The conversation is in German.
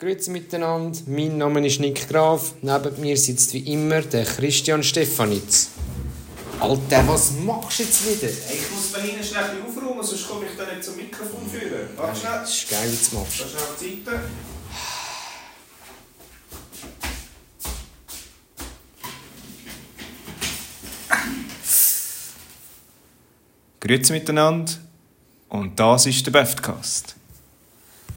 Grüezi miteinander, mein Name ist Nick Graf. Neben mir sitzt wie immer der Christian Stefanitz. Alter, was machst du jetzt wieder? Ich muss da hinten schnell ein bisschen aufräumen, sonst komme ich da nicht zum Mikrofon führen. Warte schnell. Das ist geil, wie du machst. Da schnell auf Seite. Grüezi miteinander und das ist der Beftcast.